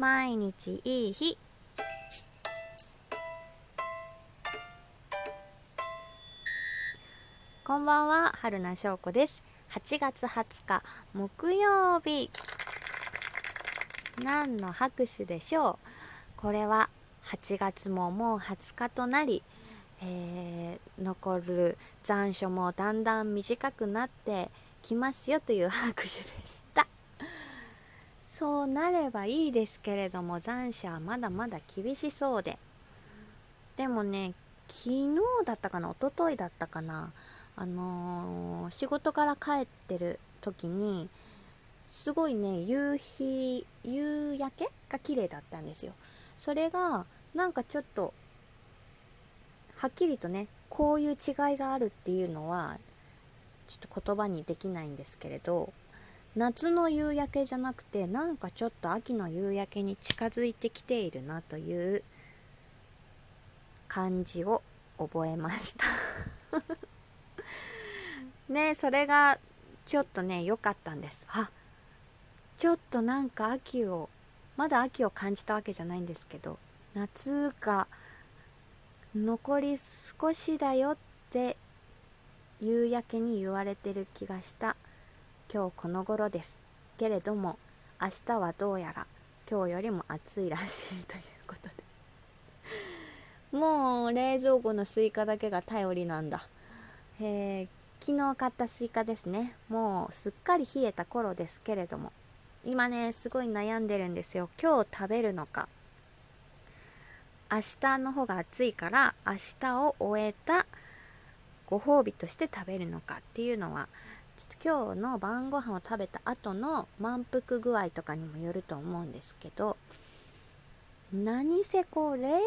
毎日いい日。こんばんは春名翔子です。8月20日木曜日。何の拍手でしょう？これは8月ももう20日となり、えー、残る残暑もだんだん短くなってきますよという拍手でした。そうなればいいですけれども残暑はまだまだ厳しそうで。でもね昨日だったかな一昨日だったかなあのー、仕事から帰ってる時にすごいね夕日夕焼けが綺麗だったんですよ。それがなんかちょっとはっきりとねこういう違いがあるっていうのはちょっと言葉にできないんですけれど夏の夕焼けじゃなくてなんかちょっと秋の夕焼けに近づいてきているなという感じを覚えました。ねそれがちょっとね良かったんです。あちょっとなんか秋をまだ秋を感じたわけじゃないんですけど夏が残り少しだよって夕焼けに言われてる気がした。今日この頃です。けれども明日はどうやら今日よりも暑いらしいということで。もう冷蔵庫のスイカだけが頼りなんだ、え昨日買ったスイカですね。もうすっかり冷えた頃ですけれども。今ねすごい悩んでるんですよ。今日食べるのか。明日の方が暑いから明日を終えたご褒美として食べるのかっていうのは。ちょっと今日の晩ご飯を食べた後の満腹具合とかにもよると思うんですけど何せこう冷蔵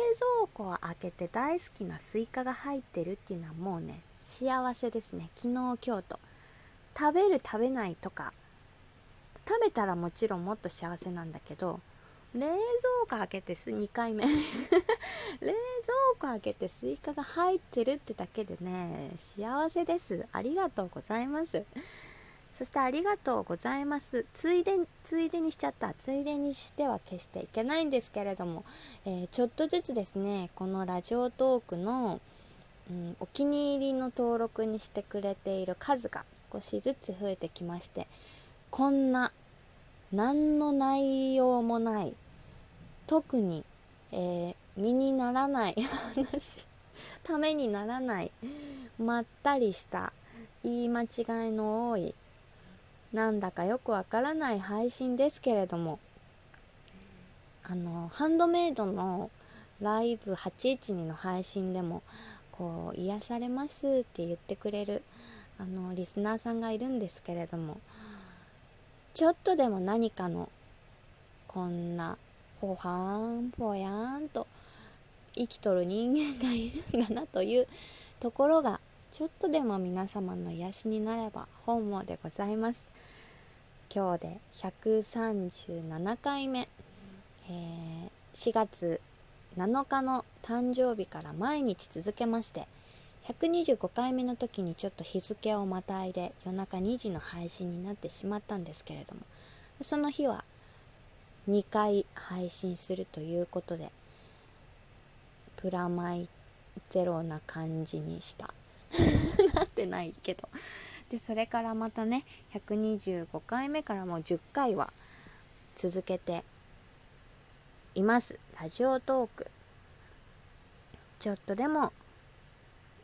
庫を開けて大好きなスイカが入ってるっていうのはもうね幸せですね。昨日今日と。食べる食べないとか食べたらもちろんもっと幸せなんだけど冷蔵庫開けてす2回目。冷蔵庫開けてスイカが入ってるってだけでね幸せです。ありがとうございます。そしてありがとうございます。ついでついでにしちゃった。ついでにしては決していけないんですけれども、えー、ちょっとずつですねこのラジオトークのうん、お気に入りの登録にしてくれている数が少しずつ増えてきましてこんな何の内容もない特に、えー、身にならない 話ためにならないまったりした言い間違いの多いなんだかよくわからない配信ですけれどもあのハンドメイドのライブ812の配信でもこう癒されますって言ってくれるあのリスナーさんがいるんですけれどもちょっとでも何かのこんなほはんぽやんと生きとる人間がいるんだなというところがちょっとでも皆様の癒しになれば本望でございます。今日で137回目、えー、4月7日の誕生日から毎日続けまして125回目の時にちょっと日付をまたいで夜中2時の配信になってしまったんですけれどもその日は2回配信するということでプラマイゼロな感じにした。なってないけど。でそれからまたね125回目からもう10回は続けています。ラジオトーク。ちょっとでも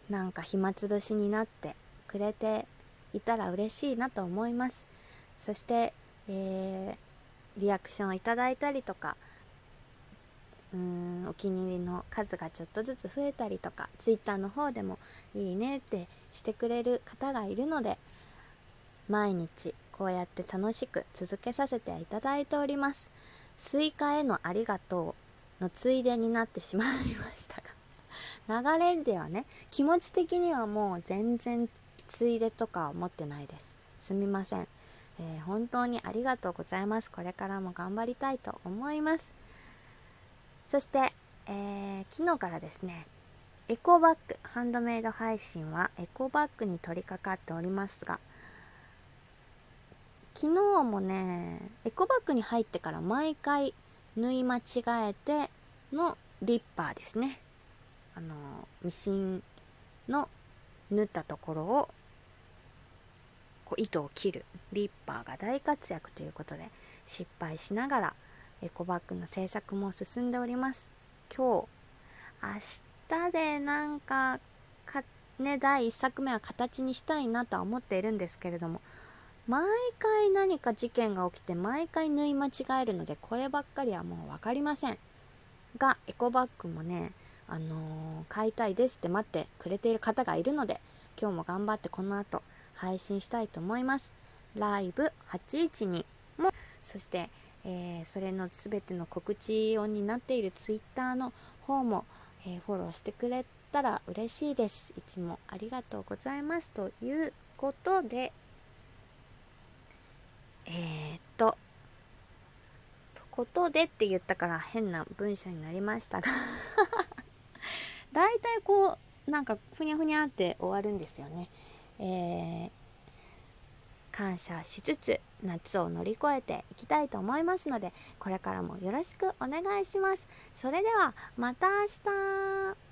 なんか暇つぶしになってくれていたら嬉しいなと思います。そして、えー、リアクションをいただいたりとかうーんお気に入りの数がちょっとずつ増えたりとか Twitter の方でもいいねってしてくれる方がいるので毎日こうやって楽しく続けさせていただいております。スイカへのありがとうのついでになってしまいましたが流れではね気持ち的にはもう全然ついでとか思ってないです。すみません、えー、本当にありがとうございます。これからも頑張りたいと思います。そして、えー、昨日からですねエコバッグハンドメイド配信はエコバッグに取り掛かっておりますが昨日もねエコバッグに入ってから毎回縫い間違えてのリッパーですね。あのミシンの縫ったところを糸を切るリッパーが大活躍ということで失敗しながらエコバッグの制作も進んでおります。今日明日でなんかかね第1作目は形にしたいなとは思っているんですけれども毎回何か事件が起きて毎回縫い間違えるのでこればっかりはもう分かりません。がエコバッグもねあのー、買いたいですって待ってくれている方がいるので今日も頑張ってこの後配信したいと思います。ライブ812もそして、えー、それの全ての告知音になっている Twitter の方も、えー、フォローしてくれたら嬉しいです。いつもありがとうございます。ということでえー、っと、とことでって言ったから変な文章になりましたが 大体こう、なんかふにゃふにゃって終わるんですよね。えー、感謝しつつ夏を乗り越えていきたいと思いますのでこれからもよろしくお願いします。それではまた明日